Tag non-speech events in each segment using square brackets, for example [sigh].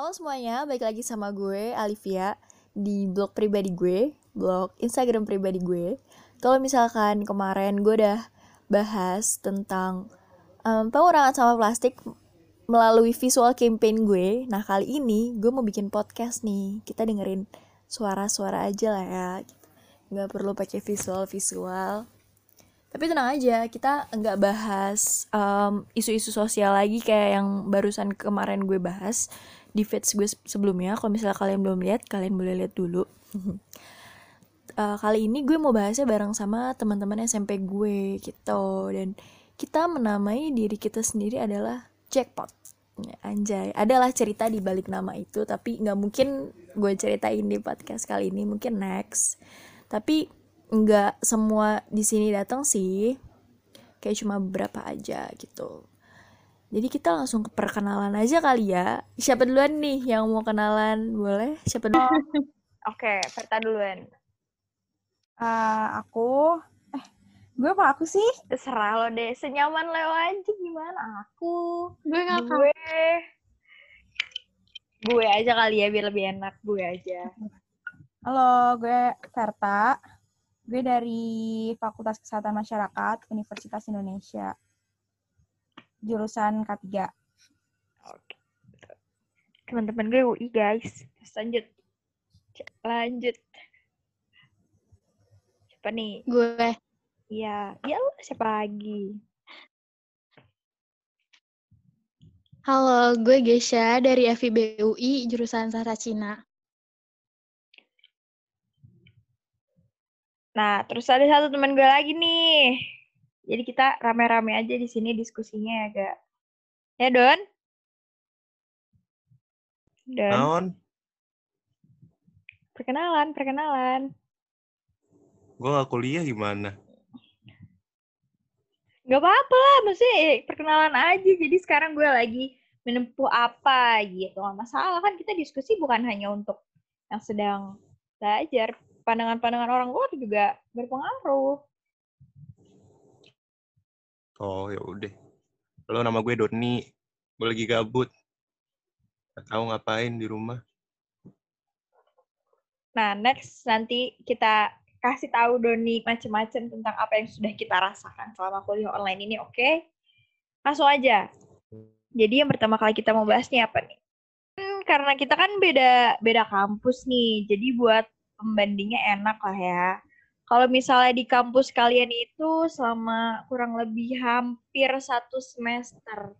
Halo semuanya, balik lagi sama gue, Alivia, di blog pribadi gue, blog Instagram pribadi gue. Kalau misalkan kemarin gue udah bahas tentang um, pengurangan sampah plastik melalui visual campaign gue, nah kali ini gue mau bikin podcast nih. Kita dengerin suara-suara aja lah ya, nggak perlu pakai visual-visual. Tapi tenang aja, kita nggak bahas um, isu-isu sosial lagi kayak yang barusan kemarin gue bahas di feeds gue sebelumnya. Kalau misalnya kalian belum lihat, kalian boleh lihat dulu. uh, kali ini gue mau bahasnya bareng sama teman-teman SMP gue gitu dan kita menamai diri kita sendiri adalah jackpot. Anjay, adalah cerita di balik nama itu, tapi nggak mungkin gue ceritain di podcast kali ini, mungkin next. Tapi nggak semua di sini datang sih, kayak cuma beberapa aja gitu. Jadi kita langsung ke perkenalan aja kali ya. Siapa duluan nih yang mau kenalan? Boleh? Siapa [laughs] duluan? Oke, Verta duluan. Uh, aku eh gue apa aku sih? Terserah lo deh, senyaman lo aja gimana aku. Gue nggak gue. Gue aja kali ya biar lebih enak, gue aja. Halo, gue Verta. Gue dari Fakultas Kesehatan Masyarakat Universitas Indonesia jurusan K3. Oke. Teman-teman gue UI, guys. lanjut. Lanjut. Siapa nih? Gue. Iya. Ya siapa lagi? Halo, gue Gesha dari FIB UI, jurusan Sastra Cina. Nah, terus ada satu teman gue lagi nih. Jadi kita rame-rame aja di sini diskusinya ya, gak? Ya, Don? Don. Naon? Perkenalan, perkenalan. Gue gak kuliah gimana? Gak apa-apa lah, maksudnya perkenalan aja. Jadi sekarang gue lagi menempuh apa gitu. Gak masalah kan kita diskusi bukan hanya untuk yang sedang belajar. Pandangan-pandangan orang luar juga berpengaruh. Oh ya udah. Halo nama gue Doni. Gue lagi gabut. Gak tahu ngapain di rumah. Nah, next nanti kita kasih tahu Doni macam-macam tentang apa yang sudah kita rasakan selama kuliah online ini, oke? Okay? Langsung aja. Jadi yang pertama kali kita mau bahas nih apa nih? Hmm, karena kita kan beda beda kampus nih, jadi buat pembandingnya enak lah ya. Kalau misalnya di kampus kalian itu selama kurang lebih hampir satu semester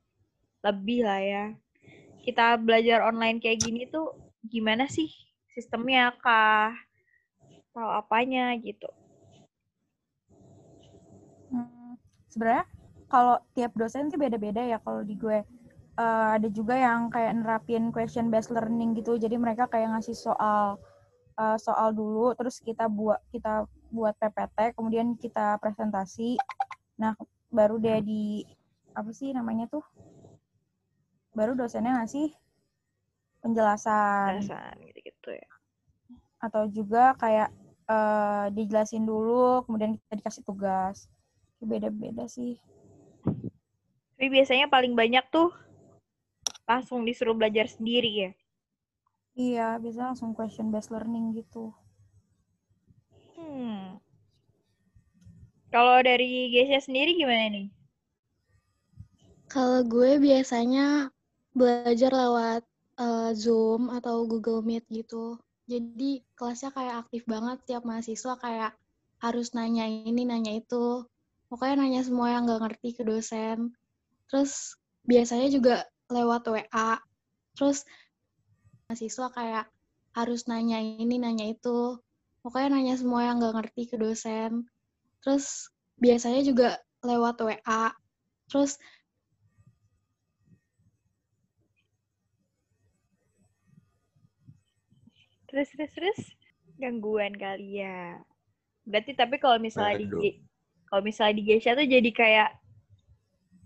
lebih lah ya, kita belajar online kayak gini tuh gimana sih sistemnya kah? Tahu apanya gitu? Hmm, sebenarnya kalau tiap dosen sih beda-beda ya. Kalau di gue uh, ada juga yang kayak nerapin question based learning gitu. Jadi mereka kayak ngasih soal uh, soal dulu, terus kita buat kita buat PPT, kemudian kita presentasi. Nah, baru dia di apa sih namanya tuh? Baru dosennya ngasih penjelasan. Penjelasan gitu-gitu ya. Atau juga kayak uh, dijelasin dulu, kemudian kita dikasih tugas. Beda-beda sih. Tapi biasanya paling banyak tuh langsung disuruh belajar sendiri ya? Iya, biasanya langsung question based learning gitu. Hmm. Kalau dari Gesia sendiri gimana nih? Kalau gue biasanya belajar lewat uh, Zoom atau Google Meet gitu. Jadi kelasnya kayak aktif banget tiap mahasiswa kayak harus nanya ini, nanya itu. Pokoknya nanya semua yang nggak ngerti ke dosen. Terus biasanya juga lewat WA. Terus mahasiswa kayak harus nanya ini, nanya itu pokoknya nanya semua yang nggak ngerti ke dosen. Terus biasanya juga lewat WA terus terus terus terus. Gangguan kali ya. Berarti tapi kalau misalnya Aduh. di kalau misalnya di Geisha tuh jadi kayak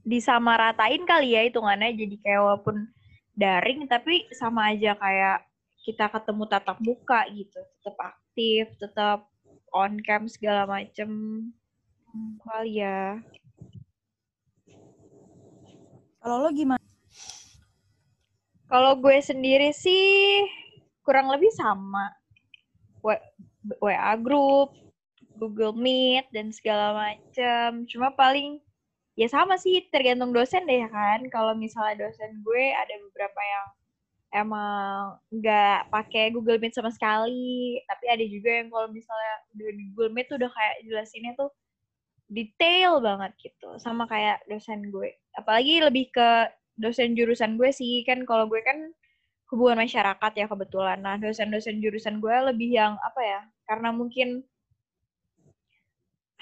disamaratain kali ya hitungannya. Jadi kayak walaupun daring tapi sama aja kayak kita ketemu tatap muka gitu tetap aktif tetap on cam segala macem kali ya kalau lo gimana Kalau gue sendiri sih kurang lebih sama. WA group, Google Meet dan segala macam. Cuma paling ya sama sih tergantung dosen deh kan. Kalau misalnya dosen gue ada beberapa yang emang nggak pakai Google Meet sama sekali, tapi ada juga yang kalau misalnya di Google Meet tuh udah kayak jelasinnya tuh detail banget gitu, sama kayak dosen gue. Apalagi lebih ke dosen jurusan gue sih, kan kalau gue kan hubungan masyarakat ya kebetulan. Nah, dosen-dosen jurusan gue lebih yang apa ya? Karena mungkin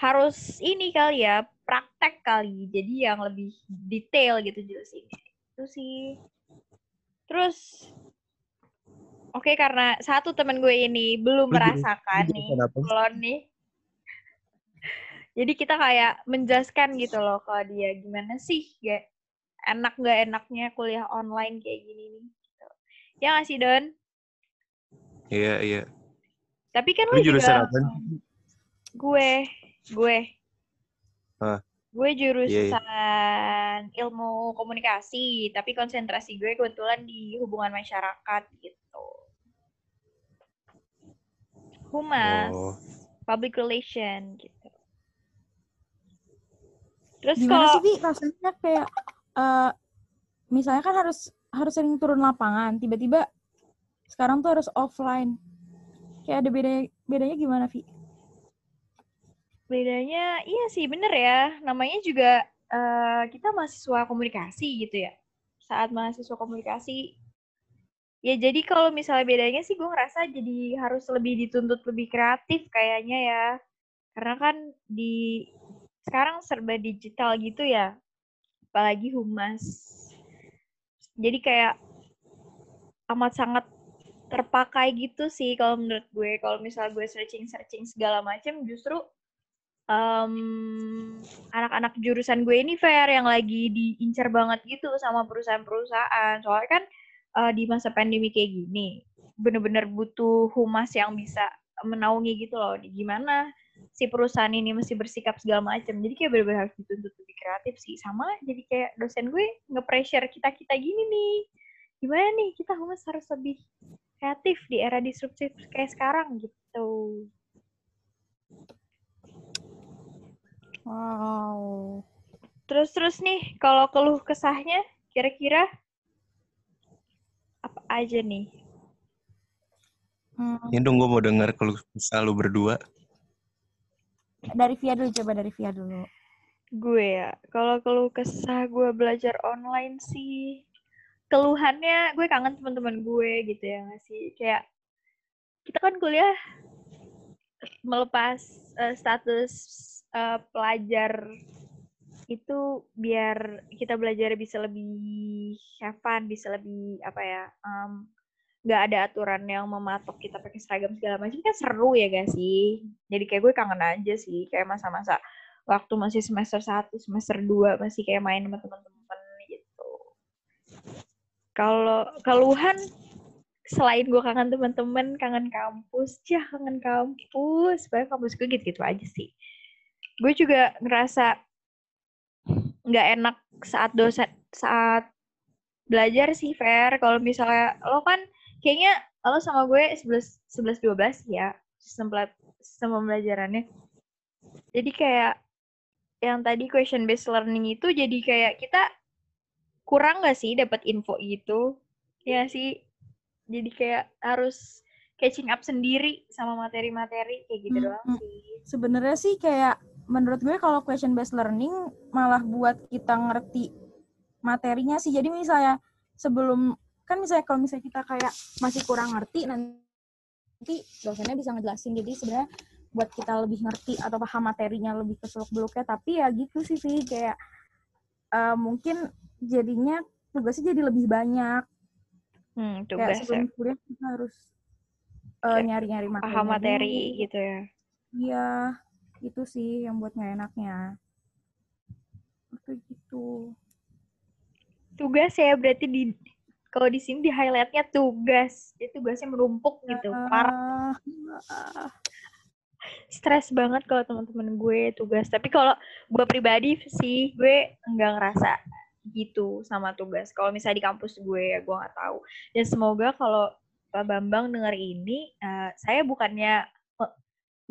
harus ini kali ya, praktek kali. Jadi yang lebih detail gitu jelasinnya. Itu sih. Terus Oke, karena satu temen gue ini belum merasakan nih, kalau nih. [laughs] Jadi kita kayak menjelaskan gitu loh ke dia gimana sih ya enak nggak enaknya kuliah online kayak gini nih. Gitu. Ya nggak sih Don? Iya, iya. Tapi kan Lu lu jurusan juga apa? gue, gue, Hah? Gue Iya, jurusan ilmu komunikasi, tapi konsentrasi gue kebetulan di hubungan masyarakat gitu. Humas, Oh. public relation gitu. Terus Gimana kalau sih, Vi? Rasanya kayak, eh misalnya kan harus harus sering turun lapangan, tiba-tiba sekarang tuh harus offline. Kayak ada beda bedanya gimana, Vi? Bedanya, iya sih bener ya. Namanya juga eh, kita mahasiswa komunikasi gitu ya. Saat mahasiswa komunikasi, ya jadi kalau misalnya bedanya sih gue ngerasa jadi harus lebih dituntut lebih kreatif kayaknya ya. Karena kan di sekarang serba digital gitu ya. Apalagi humas. Jadi kayak amat sangat terpakai gitu sih kalau menurut gue. Kalau misalnya gue searching-searching segala macam justru em, anak-anak jurusan gue ini fair yang lagi diincar banget gitu sama perusahaan-perusahaan. Soalnya kan eh, di masa pandemi kayak gini, bener-bener butuh humas yang bisa menaungi gitu loh. Di gimana si perusahaan ini mesti bersikap segala macam. Jadi kayak bener-bener harus dituntut lebih kreatif sih. Sama jadi kayak dosen gue nge-pressure kita-kita gini nih. Gimana nih kita humas harus lebih kreatif di era disruptif kayak sekarang gitu. Wow. Terus terus nih, kalau keluh kesahnya kira-kira apa aja nih? Hmm, Ini dong gue mau dengar kalau kesah lu berdua. dari Via dulu, coba dari Via dulu. Gue ya, kalau keluh kesah gue belajar online sih, keluhannya gue kangen teman-teman gue gitu ya nggak sih? Kayak kita kan kuliah melepas eh, status eh, pelajar itu biar kita belajar bisa lebih have bisa lebih apa ya? nggak ada aturan yang mematok kita pakai seragam segala macam kan seru ya gak sih? Jadi kayak gue kangen aja sih kayak masa-masa waktu masih semester 1, semester 2 masih kayak main sama teman-teman gitu. Kalau keluhan selain gue kangen teman-teman, kangen kampus, ya kangen kampus. Banyak kampus gue gitu-gitu aja sih. Gue juga ngerasa nggak enak saat dosen saat belajar sih fair kalau misalnya lo kan kayaknya lo sama gue 11 11 12 ya sistem sistem pembelajarannya. Jadi kayak yang tadi question based learning itu jadi kayak kita kurang nggak sih dapat info gitu? Ya sih. Jadi kayak harus catching up sendiri sama materi-materi kayak gitu Hmm, doang hmm. sih. Sebenarnya sih kayak menurut gue kalau question based learning malah buat kita ngerti materinya sih. Jadi misalnya sebelum kan misalnya kalau misalnya kita kayak masih kurang ngerti nanti dosennya bisa ngejelasin. Jadi sebenarnya buat kita lebih ngerti atau paham materinya lebih ke seluk beluknya tapi ya gitu sih sih kayak eh, mungkin jadinya tugasnya jadi lebih banyak Hmm, kayak tugas ya. sebelum kuliah kita harus eh, Kayak nyari-nyari materi Paham materi gitu ya. Iya, itu sih yang buat nggak enaknya. Itu gitu. Tugas ya berarti di kalau di sini di highlightnya tugas. Jadi tugasnya menumpuk gitu. Parah. Ah, Stres banget kalau teman-teman gue tugas. Tapi kalau gue pribadi sih gue nggak ngerasa gitu sama tugas. Kalau misalnya di kampus gue ya gue nggak tahu. Dan semoga kalau Pak Bambang dengar ini, uh, saya bukannya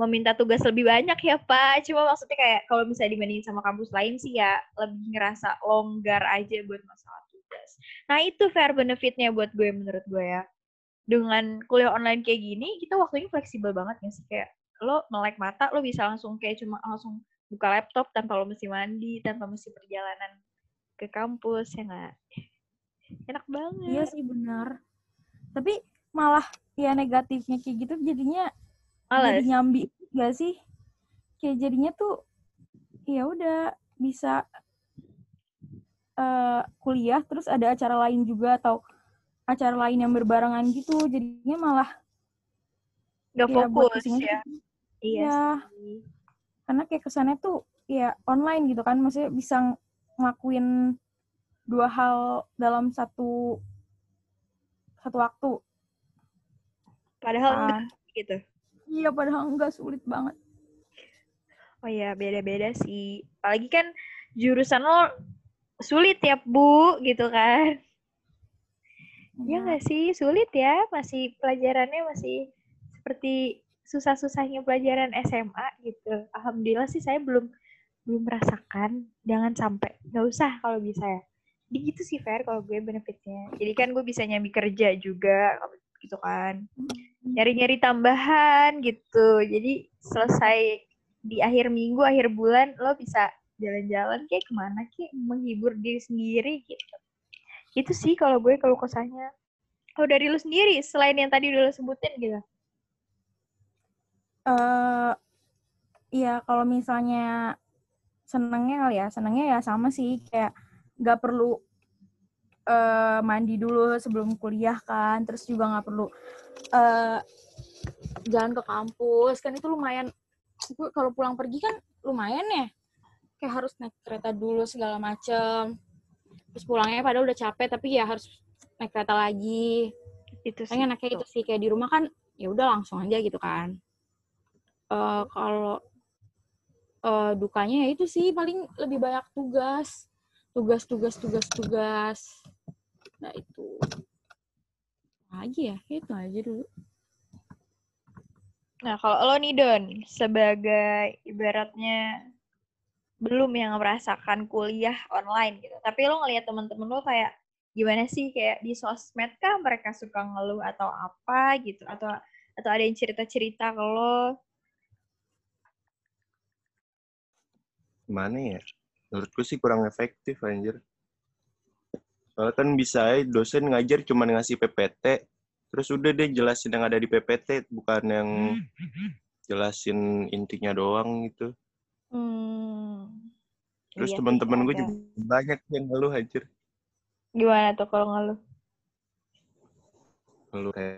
meminta tugas lebih banyak ya Pak. Cuma maksudnya kayak kalau misalnya dibandingin sama kampus lain sih ya lebih ngerasa longgar aja buat masalah tugas. Nah itu fair benefitnya buat gue menurut gue ya. Dengan kuliah online kayak gini, kita waktunya fleksibel banget ya sih kayak lo melek mata, lo bisa langsung kayak cuma langsung buka laptop tanpa lo mesti mandi, tanpa mesti perjalanan ke kampus ya nggak? Enak banget. Iya sih benar. Tapi malah ya negatifnya kayak gitu jadinya Males. jadi nyambi gak sih? Kayak jadinya tuh ya udah bisa uh, kuliah terus ada acara lain juga atau acara lain yang berbarengan gitu jadinya malah Gak ya, fokus ya. Iya sih. karena kayak kesannya tuh ya online gitu kan maksudnya bisa ng- ngelakuin dua hal dalam satu satu waktu Padahal Ah. enggak gitu. Iya padahal enggak sulit banget Oh iya, beda-beda sih. Apalagi kan jurusan lo sulit ya, Bu, gitu kan. Ya nggak sih? Sulit ya. Masih pelajarannya masih seperti susah-susahnya pelajaran SMA gitu. Alhamdulillah sih saya belum belum merasakan. Jangan sampai. Nggak usah kalau bisa ya. Jadi gitu sih fair kalau gue benefitnya. Jadi kan gue bisa nyambi kerja juga gitu kan. Nyari-nyari tambahan gitu. Jadi selesai di akhir minggu, akhir bulan lo bisa jalan-jalan kayak ke mana kayak menghibur diri sendiri gitu. Itu sih kalau gue kalau kesahnya. Kalau dari lu sendiri, selain yang tadi udah lo sebutin gitu. eh Iya, kalau misalnya senengnya kali ya, senengnya ya sama sih, kayak nggak perlu eh, mandi dulu sebelum kuliah kan, terus juga nggak perlu eh, jalan ke kampus, kan itu lumayan, gue kalau pulang pergi kan lumayan ya, kayak harus naik kereta dulu segala macem, terus pulangnya padahal udah capek, tapi ya harus naik kereta lagi, Itu sih. Paling enaknya itu sih kayak di rumah kan ya udah langsung aja gitu kan. Eh kalau eh dukanya ya itu sih paling lebih banyak tugas, tugas, tugas, tugas, tugas. Nah itu lagi ya, itu aja dulu. Nah, kalau lo nih Don, sebagai ibaratnya belum yang merasakan kuliah online gitu, tapi lo ngeliat temen-temen lo kayak gimana sih kayak di sosmed kah mereka suka ngeluh atau apa gitu atau atau ada yang cerita-cerita ke lo Gimana ya? Menurutku sih kurang efektif anjir. Soalnya kan bisa dosen ngajar cuma ngasih PPT, terus udah deh jelasin yang ada di PPT, bukan yang jelasin intinya doang gitu. hmm. Terus Iya teman-teman gue juga banyak yang ngeluh anjir. gimana tuh kalau ngeluh Ngeluh kayak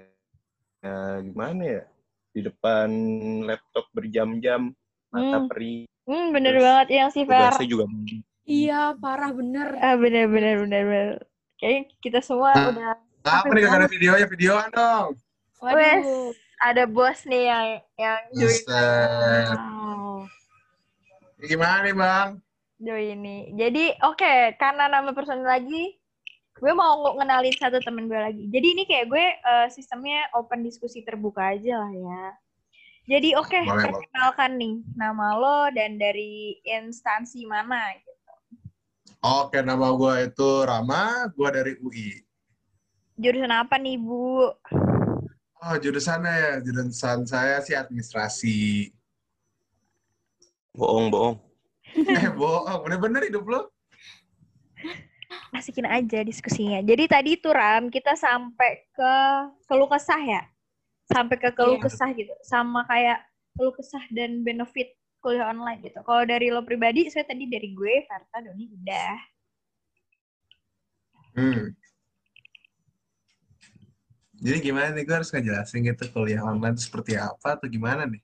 ya, gimana ya? Di depan laptop berjam-jam, mata Hmm. perih, hmm bener Terus banget yang si Fer juga Iya, parah bener. ah bener bener bener bener kayaknya kita semua Ah. udah Apa nih kagak ada videonya? Videoan dong. Wes, ada bos nih yang yang join. Wow. Gimana nih bang? join ini. Jadi oke, karena nama personil lagi, gue mau ng- ngenalin satu temen gue lagi. Jadi ini kayak gue eh, sistemnya open diskusi terbuka aja lah ya. Jadi oke, boleh. perkenalkan nih nama lo dan dari instansi mana. Gitu. Oke, nama gue itu Rama. Gue dari UI. Jurusan apa nih Bu? Oh, jurusannya ya. Jurusan saya sih administrasi. bohong, bohong. [laughs] eh, bohong. Bener-bener hidup lo? Asikin aja diskusinya. Jadi tadi tuh Ram, kita sampai ke keluh kesah ya. Sampai ke keluh Iya. kesah gitu. Sama kayak keluh kesah dan benefit kuliah online gitu. Kalau dari lo pribadi, saya tadi dari gue, Farta, Doni udah. Hmm. Jadi gimana nih? Gue harus ngejelasin gitu kuliah online seperti apa atau gimana nih?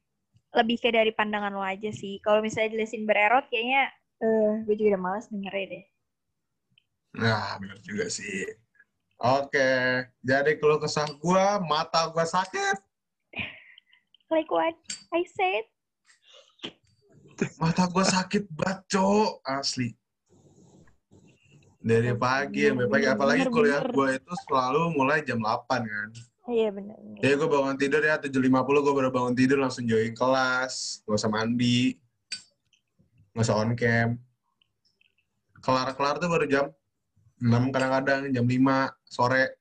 Lebih ke dari pandangan lo aja sih. Kalau misalnya jelasin bererot, kayaknya eh gue juga udah males dengerin deh. Nah, bener juga sih. Oke, jadi keluh kesah gue, mata gue sakit. Like what I said. Mata gue sakit Cok. Asli. Dari pagi sampai pagi. Apalagi Bener, kuliah gue itu selalu mulai jam 8 kan. Iya benar. Jadi gue bangun tidur ya 7.50 gue baru bangun tidur langsung join kelas. Gak usah mandi. Gak usah on cam. Kelar-kelar tuh baru jam 6 kadang-kadang, jam 5 sore.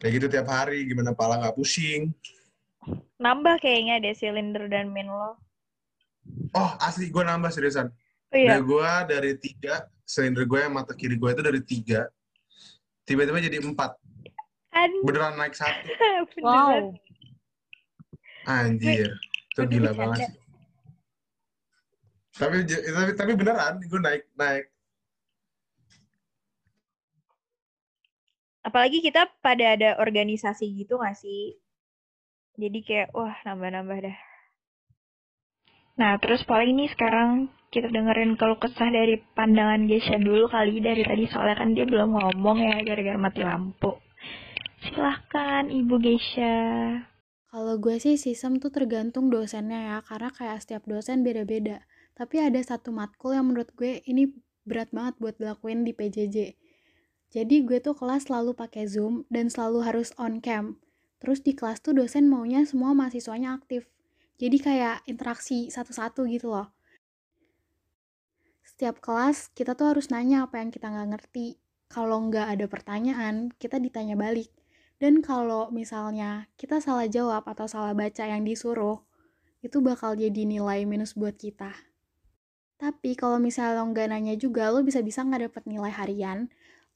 Kayak gitu tiap hari, gimana pala nggak pusing. Nambah kayaknya deh silinder dan min lo. Oh asli gue nambah seriusan. Oh iya. Dari gue dari tiga, silinder gue yang mata kiri gue itu dari tiga. Tiba-tiba jadi empat. Aduh. Beneran naik satu. [laughs] Beneran. Anjir. Itu gila banget. Tapi, tapi, tapi beneran, gue naik, naik. Apalagi kita pada ada organisasi gitu gak sih? Jadi kayak, wah nambah-nambah dah. Nah, terus paling nih sekarang kita dengerin kalau kesah dari pandangan Gesha dulu kali dari tadi soalnya kan dia belum ngomong ya gara-gara mati lampu. Silahkan Ibu Gesha. Kalau gue sih sistem tuh tergantung dosennya ya, karena kayak setiap dosen beda-beda. Tapi ada satu matkul yang menurut gue ini berat banget buat dilakuin di PJJ. Jadi gue tuh kelas selalu pakai Zoom dan selalu harus on cam. Terus di kelas tuh dosen maunya semua mahasiswanya aktif. Jadi kayak interaksi satu-satu gitu loh. Setiap kelas kita tuh harus nanya apa yang kita nggak ngerti. Kalau nggak ada pertanyaan, kita ditanya balik. Dan kalau misalnya kita salah jawab atau salah baca yang disuruh, itu bakal jadi nilai minus buat kita. Tapi kalau misalnya lo nggak nanya juga, lo bisa-bisa nggak dapet nilai harian.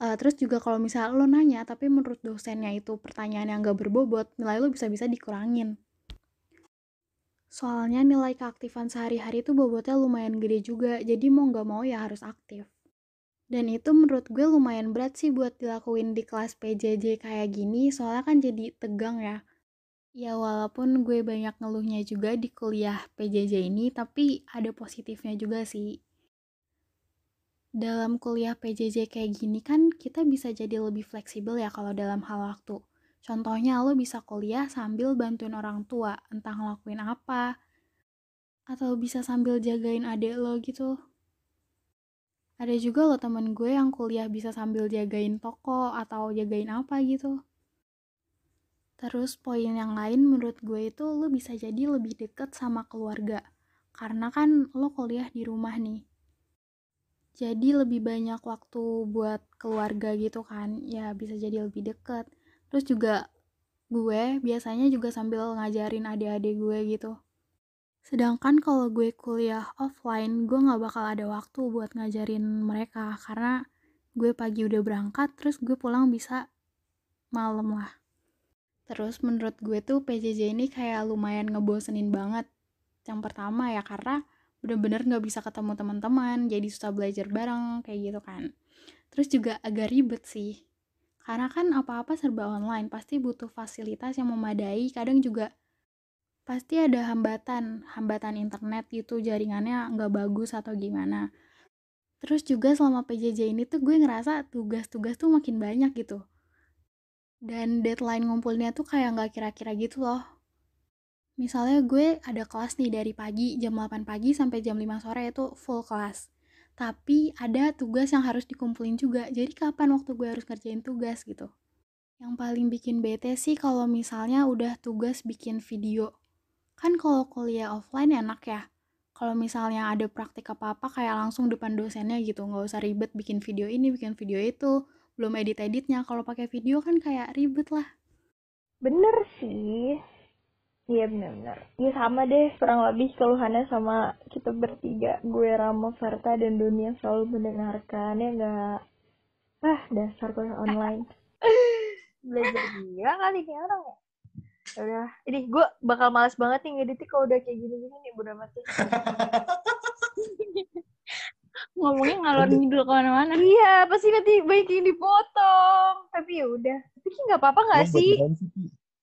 Eh, terus juga kalau misalnya lo nanya, tapi menurut dosennya itu pertanyaan yang nggak berbobot, nilai lo bisa-bisa dikurangin. Soalnya nilai keaktifan sehari-hari itu bobotnya lumayan gede juga, jadi mau nggak mau ya harus aktif. Dan itu menurut gue lumayan berat sih buat dilakuin di kelas PJJ kayak gini, soalnya kan jadi tegang ya. Ya walaupun gue banyak ngeluhnya juga di kuliah PJJ ini, tapi ada positifnya juga sih. Dalam kuliah PJJ kayak gini kan kita bisa jadi lebih fleksibel ya kalau dalam hal waktu. Contohnya lo bisa kuliah sambil bantuin orang tua, entah ngelakuin apa, atau bisa sambil jagain adik lo gitu. Ada juga loh temen gue yang kuliah bisa sambil jagain toko atau jagain apa gitu. Terus poin yang lain menurut gue itu lo bisa jadi lebih deket sama keluarga. Karena kan lo kuliah di rumah nih. Jadi lebih banyak waktu buat keluarga gitu kan. Ya bisa jadi lebih deket. Terus juga gue biasanya juga sambil ngajarin adik-adik gue gitu. Sedangkan kalau gue kuliah offline, gue nggak bakal ada waktu buat ngajarin mereka karena gue pagi udah berangkat, terus gue pulang bisa malam lah. Terus menurut gue tuh PJJ ini kayak lumayan ngebosenin banget. Yang pertama ya karena bener-bener nggak bisa ketemu teman-teman, jadi susah belajar bareng kayak gitu kan. Terus juga agak ribet sih. Karena kan apa-apa serba online, pasti butuh fasilitas yang memadai, kadang juga pasti ada hambatan, hambatan internet gitu, jaringannya nggak bagus atau gimana. Terus juga selama PJJ ini tuh gue ngerasa tugas-tugas tuh makin banyak gitu. Dan deadline ngumpulnya tuh kayak nggak kira-kira gitu loh. Misalnya gue ada kelas nih dari pagi, jam 8 pagi sampai jam 5 sore itu full kelas. Tapi ada tugas yang harus dikumpulin juga, jadi kapan waktu gue harus ngerjain tugas gitu. Yang paling bikin bete sih kalau misalnya udah tugas bikin video. Kan kalau kuliah offline enak ya. Kalau misalnya ada praktik apa-apa kayak langsung depan dosennya gitu, nggak usah ribet bikin video ini, bikin video itu, belum edit-editnya. Kalau pakai video kan kayak ribet lah. Bener sih. Iya bener-bener. Ya sama deh kurang lebih keluhannya sama kita bertiga. Gue Ramo, Verta, dan Dunia selalu mendengarkan. Ya enggak? Ah, dasar kuliah online. [laughs] Belajar gila kali ini orang ya. Ya udah, ini gue bakal males banget nih ngeditnya kalau udah kayak gini-gini nih, bodo amat sih. [laughs] Ngomongnya ngalor ngidul ke mana-mana. Iya, pasti nanti banyak yang dipotong. Tapi ya udah. Tapi nggak apa-apa nggak sih?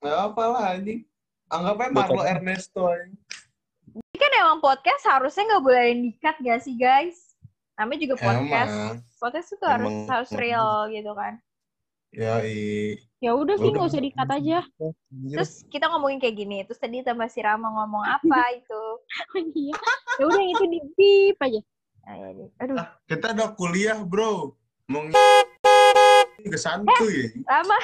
Nggak apa lah anjing. Anggap aja Buat Marlo apa? Ernesto. Ini kan emang podcast harusnya nggak boleh dikat gak sih guys? Namanya juga podcast. Emang. Podcast itu harus Emang. harus real gitu kan. Yoi. Ya udah sih Udah. nggak usah dikat aja. Terus kita ngomongin kayak gini. Terus tadi tambah si Rama ngomong apa [laughs] itu? Iya. Ya udah itu di beep aja. Nah, ya. Aduh, Ah, kita ada kuliah, bro. Mau ng- ke santuy. lama.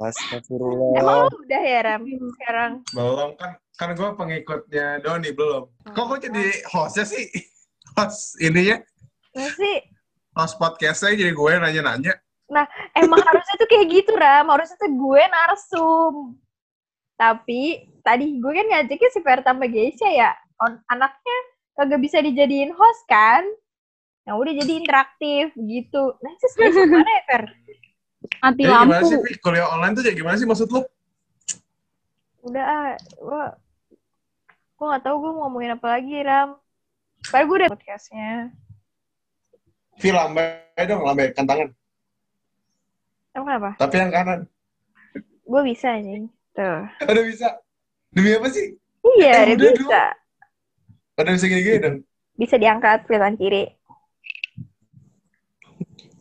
Astagfirullah. Emang lu udah ya, Ram? Sekarang. Belum kan kan gue pengikutnya Doni belum. Kok gue jadi hostnya sih? [laughs] Host ininya, Nggak sih? host podcastnya jadi gue nanya-nanya. Emang [laughs] harusnya tuh kayak gitu, Ram. Harusnya tuh gue narsum. Tapi, tadi gue kan ngajakin si Fer tambah Geisha ya. On, anaknya kagak bisa dijadiin host kan? Yang udah jadi interaktif gitu. Nah, itu sebenarnya gimana ya, Fer? Mati Jadi gimana lampu. sih, Vi? Kuliah online tuh kayak gimana sih maksud lu? Udah, ah. Gue, gue gak tau gue mau ngomongin apa lagi, Ram. Padahal gue udah podcastnya. Vi, lambai dong, lambaikan tangan. Emang kenapa? Tapi yang kanan. Gue bisa, anjing. Tuh. [laughs] Udah bisa. Demi apa sih? Iya, Eh, udah bisa. Udah bisa gini-gini dong. Bisa diangkat pilihan kiri.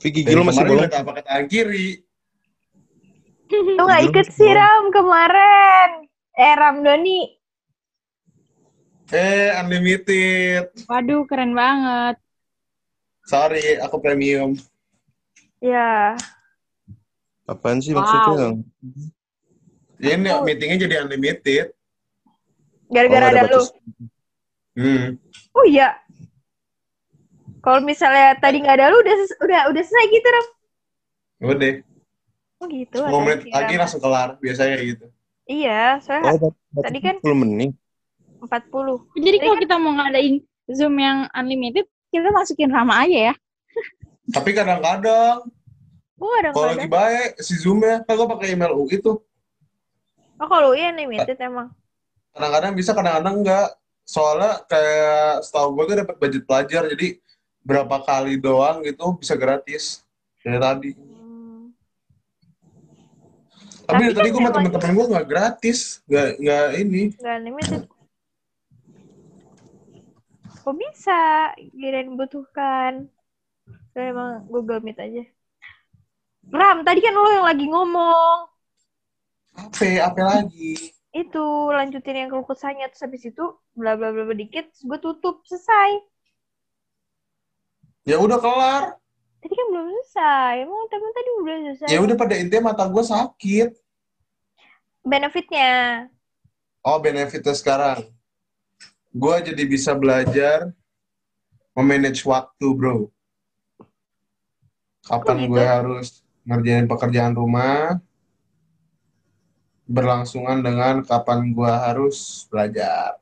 Vicky Gil masih kemarin bolong. apa tangan kiri. Lu gak ikut sih, sih, belum. Ram, kemarin. Eh, Ram Doni. Eh, unlimited. Waduh, keren banget. Sorry, aku premium. Ya. Apaan sih Wow. maksudnya? Ya, ini Aku- meetingnya jadi unlimited. Gara-gara Oh, nggak ada lu. Hmm. Oh iya. Kalau misalnya tadi nggak ada lu, udah ses- udah udah selesai gitu, Ram. Udah. Oh gitu. 10 hati-hati, menit lagi langsung kelar. Biasanya gitu. Iya, soalnya Oh, Tadi kan- 10 menit. 40. Jadi kalau kan- kita mau ngadain Zoom yang unlimited, kita masukin Rama aja ya. Tapi kadang-kadang, Gue gak ada kalau lagi baik, si Zoom-nya, kan gue pakai email UI tuh. Oh kalau iya limited emang. Kadang-kadang bisa, kadang-kadang enggak. Soalnya kayak setahu gue tuh dapat budget pelajar, jadi berapa kali doang gitu bisa gratis. Dari tadi. Hmm. Tapi, Tapi tadi kan gue sama emang- temen-temen gue nggak gratis. Nggak, nggak ini. Gak limited. Kok bisa? Kirain butuhkan. Udah emang Google Meet aja. Ram, tadi kan lo yang lagi ngomong. Apa, apa lagi? Itu, lanjutin yang keluh kesahnya. Terus habis itu, bla bla bla bla dikit, gue tutup. Selesai. Ya udah kelar. Tadi kan belum selesai. Emang temen tadi udah selesai. Ya udah pada intinya mata gue sakit. Benefitnya. Oh benefitnya sekarang. Gue jadi bisa belajar memanage waktu bro. Kapan gitu? gue harus ngerjain pekerjaan rumah berlangsungan dengan kapan gue harus belajar.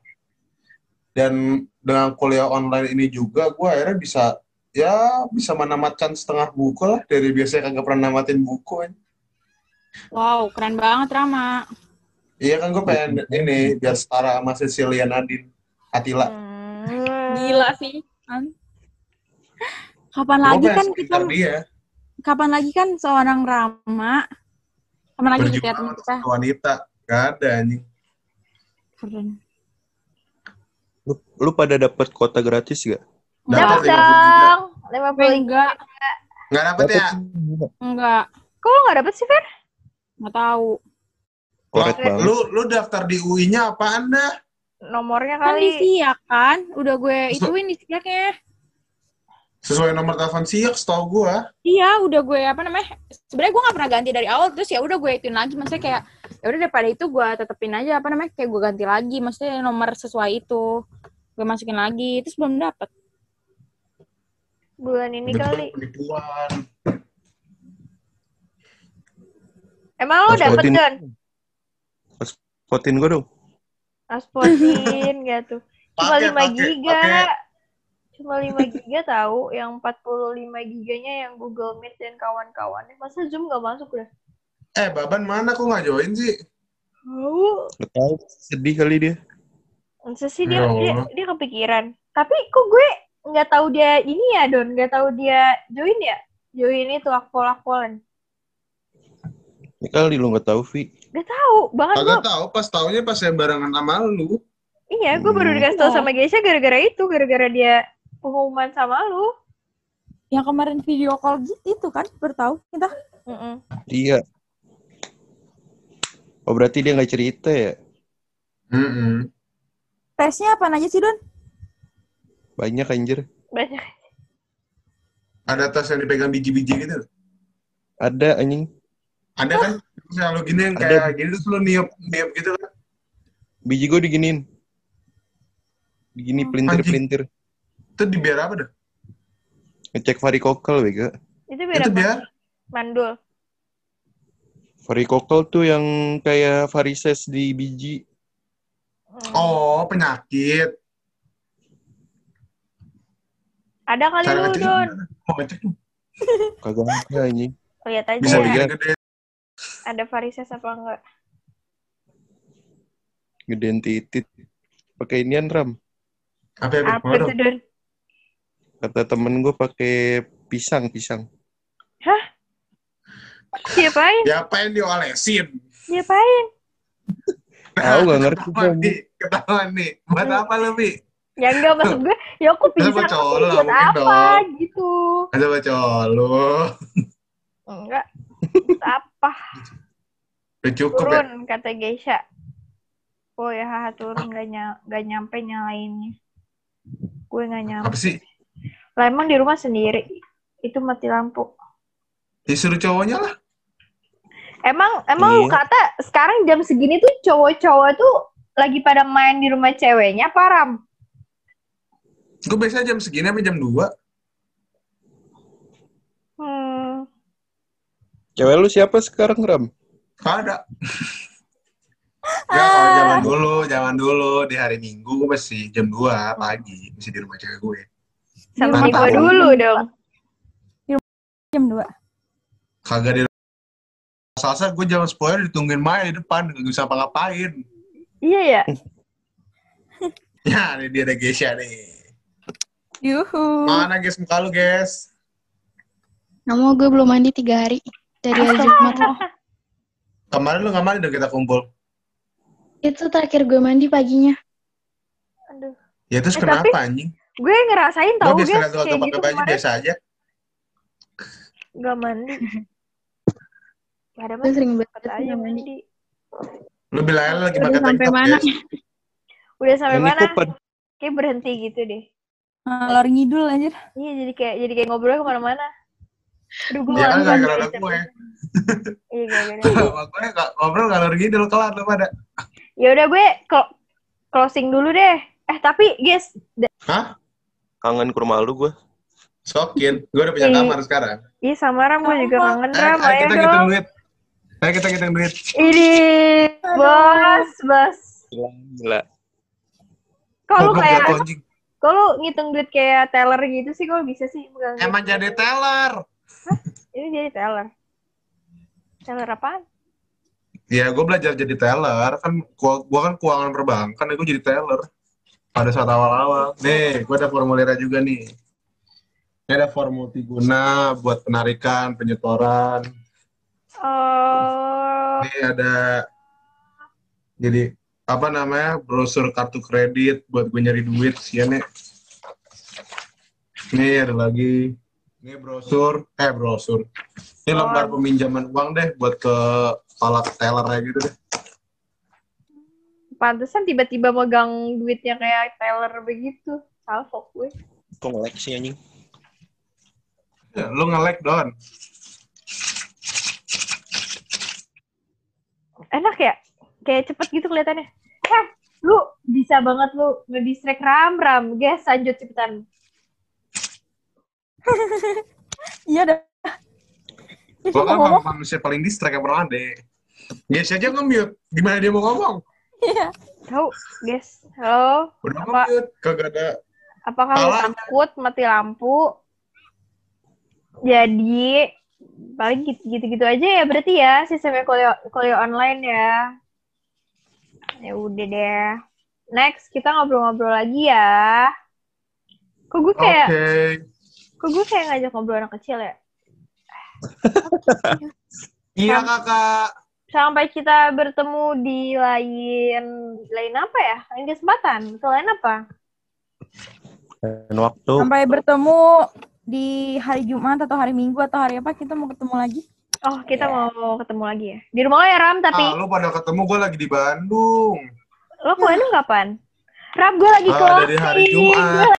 Dan dengan kuliah online ini juga gue akhirnya bisa ya bisa menamatkan setengah buku lah dari biasanya kagak pernah namatin buku. kan. Wow, keren banget Rama. Iya kan gue pengen ini biar setara sama Cecilia Nadine Atila. Hmm. Gila sih. kan. Kapan Gue lagi kan kita dia. kapan lagi kan seorang Rama kapan lagi teman kita satu wanita gak ada anjing keren Lu, lu pada dapat kuota gratis gak? Dapat Dapat 50 giga. dong. 50 Gue enggak. nggak dapet ya? Enggak. Kok lo gak dapet sih, Fer? nggak tahu. Koret banget. lu lu daftar di UI-nya apaan dah Nomornya kan kali. disiak kan? Udah gue ituin disiaknya sesuai nomor telepon siak setahu gua. Iya udah gue apa namanya sebenarnya gue nggak pernah ganti dari awal terus ya udah gue ituin lagi. Maksudnya kayak ya udah daripada itu gue tetepin aja apa namanya kayak gue ganti lagi. Maksudnya nomor sesuai itu. Gue masukin lagi terus belum dapet Bulan ini Betul, kali. penipuan Emang lo dapet, Don? Pasportin gue dong. Pasportin gitu. [laughs] Cuma Pakai, 5 pakai, giga. Cuma 5 giga tahu, yang 45 giganya yang Google Meet dan kawan-kawannya. Masa Zoom gak masuk udah? eh baban mana kok nggak join sih Tahu. Gak tau, sedih kali dia. Masa sih dia, Ya dia, dia kepikiran. Tapi kok gue nggak tahu dia ini ya, Don. Nggak tahu dia join ya? Join itu akpol-akpolan. Ini kali lu gak tau, Vi. Gak tahu. Bahkan gue, kagak tahu pas taunya pas saya barengan sama lu iya, gue baru Hmm. dikasih tau Iya. sama Geisha gara-gara itu. Gara-gara dia pengumuman sama lu. yang kemarin video call gitu itu kan bertahu kita. Iya. Oh berarti dia gak cerita ya? Mm-mm. tesnya apa aja sih Don Banyak anjir. Banyak. Ada tas yang dipegang biji-biji gitu. Ada anjing. Ada kan? Selalu gini yang Ada. kayak gini terus lu niup niup gitu kan? Biji gue diginiin. Digini pelintir-pelintir. Itu di biar apa dah? Ngecek varikokel, bega. Itu biar Itu apa? biar Mandul. Varikokel tuh yang kayak varises di biji. Hmm. oh penyakit. Ada kali Cara lu, Don. gimana? Mau ngecek tuh. [laughs] Kagak ada anjing. Lihat aja Bisa iya. gede-gede. ada varises apa enggak. Gedein titit. Pakai inian ram. Apa ya? Apa tuh, Don? Kata temen gue pakai pisang, pisang. Diapain? Diapain diolesin? Diapain? Tahu nggak ngerti Ketahuan nih, ketahuan nih. Buat apa lu, Bi? Ya enggak maksud gue, ya aku bisa Allah, buat apa dong. gitu. Ada baca lu. Enggak. Apa? Udah cukup ya? Turun kata Geisha. Oh ya haha turun gak, ny- gak nyampe nyalainnya. Gue gak nyampe. Apa sih? Lah emang di rumah sendiri. Itu mati lampu. Disuruh cowoknya lah. Emang emang Iya. kata sekarang jam segini tuh cowok-cowok tuh lagi pada main di rumah ceweknya apa Ram? Gue biasa jam segini sampai jam 2. Hmm. Cewek lu siapa sekarang, Ram? Ada. [laughs] Ya, kalau zaman dulu, zaman dulu di hari Minggu gue masih jam 2 pagi, masih di rumah cewek gue. Sama rumah gue tahu. dulu dong. Jam 2. Kagak di Salsa gue jam 10 ditungguin Maya di depan, gak bisa apa-ngapain. Iya ya. [laughs] Ya, ini dia ada Gesha nih. Yuhu. Mana guys muka lu, guys? Nggak mau gue belum mandi tiga hari dari hari Jumat. Kemarin lu nggak mandi udah kita kumpul. Itu terakhir gue mandi paginya. Aduh. Ya terus Eh, kenapa tapi- anjing? Gue ngerasain Gue tau biasa guys liat lu kayak agak gitu pakai baju kemarin. biasa aja. Gak mandi. [laughs] Gak ada Gue mas. sering banget aja mandi. mandi. Lu bilang lagi Udah pakai tank sampai top, mana? guys. Udah sampai mana? Kayak berhenti gitu deh. Ngalor ngidul anjir. Iya jadi kayak jadi kayak ngobrol ke mana-mana. Aduh gue [laughs] Ya kan nggak bisa. gue. Iya gara-gara. Sama gue nggak ngobrol ngalor ngidul kelar lu pada. Ya udah gue clo- closing dulu deh. Eh tapi guys, da- Hah? Kangen ke rumah lu gue. Sokin. Gue udah punya Iya. kamar sekarang. Iya sama Ram gue juga kangen Ayo, Ram, ayo ayo kita hitung dong. duit. Ayo kita hitung duit. Ini bos, bos. Gila. Kalau Goblok kayak jatuh, anjing. Kalau ngitung duit kayak teller gitu sih gue bisa sih. Emang jadi teller. Ini jadi teller. Teller apaan? Ya, gue belajar jadi teller. Kan gua, gua kan keuangan perbankan, ya gue jadi teller. Pada saat awal-awal. Nih, gue ada formulirnya juga nih. Ini ada form multiguna buat penarikan, penyetoran. Oh, Ini ada jadi apa namanya brosur kartu kredit buat gue nyari duit sih nih. Ini ada lagi. Ini brosur, eh brosur. Ini lembar peminjaman uang deh buat ke kepala teller kayak gitu deh. pantesan tiba-tiba megang duitnya kayak teller begitu. Salvo gue. Kok nge-lag sih anjing? Ya, lu nge-lag don. Enak ya? Kayak cepet gitu kelihatannya. Eh, lu bisa banget lu nge-distract Ram, Ram. Guys, lanjut cepetan. [laughs] Iya dah. Gue kan ngomong. manusia paling distract yang pernah ada. Guys aja nge-mute. Gimana dia mau ngomong? Iya. Tahu, guys. Halo, Udah Apa? nge-mute. Kagak ada. apakah lu Salah. takut mati lampu? Jadi, paling gitu- gitu-gitu aja ya berarti ya sistemnya kuliah, kuliah online ya. Ya udah deh. Next, kita ngobrol-ngobrol lagi ya. Kok gue Oke. kayak, kok gue kayak ngajak ngobrol anak kecil ya? [laughs] Iya kakak. Sampai kita bertemu di lain, lain apa ya? Lain kesempatan. Atau lain apa? Dan waktu. Sampai bertemu di hari Jumat atau hari Minggu atau hari apa kita mau ketemu lagi. Oh, kita mau ketemu lagi ya. Di rumah lo ya, Ram, tapi Ah, lu pada ketemu gue lagi di Bandung. lo ke Bandung kapan? Ram, gue lagi Ah, closing. dari hari Jumat.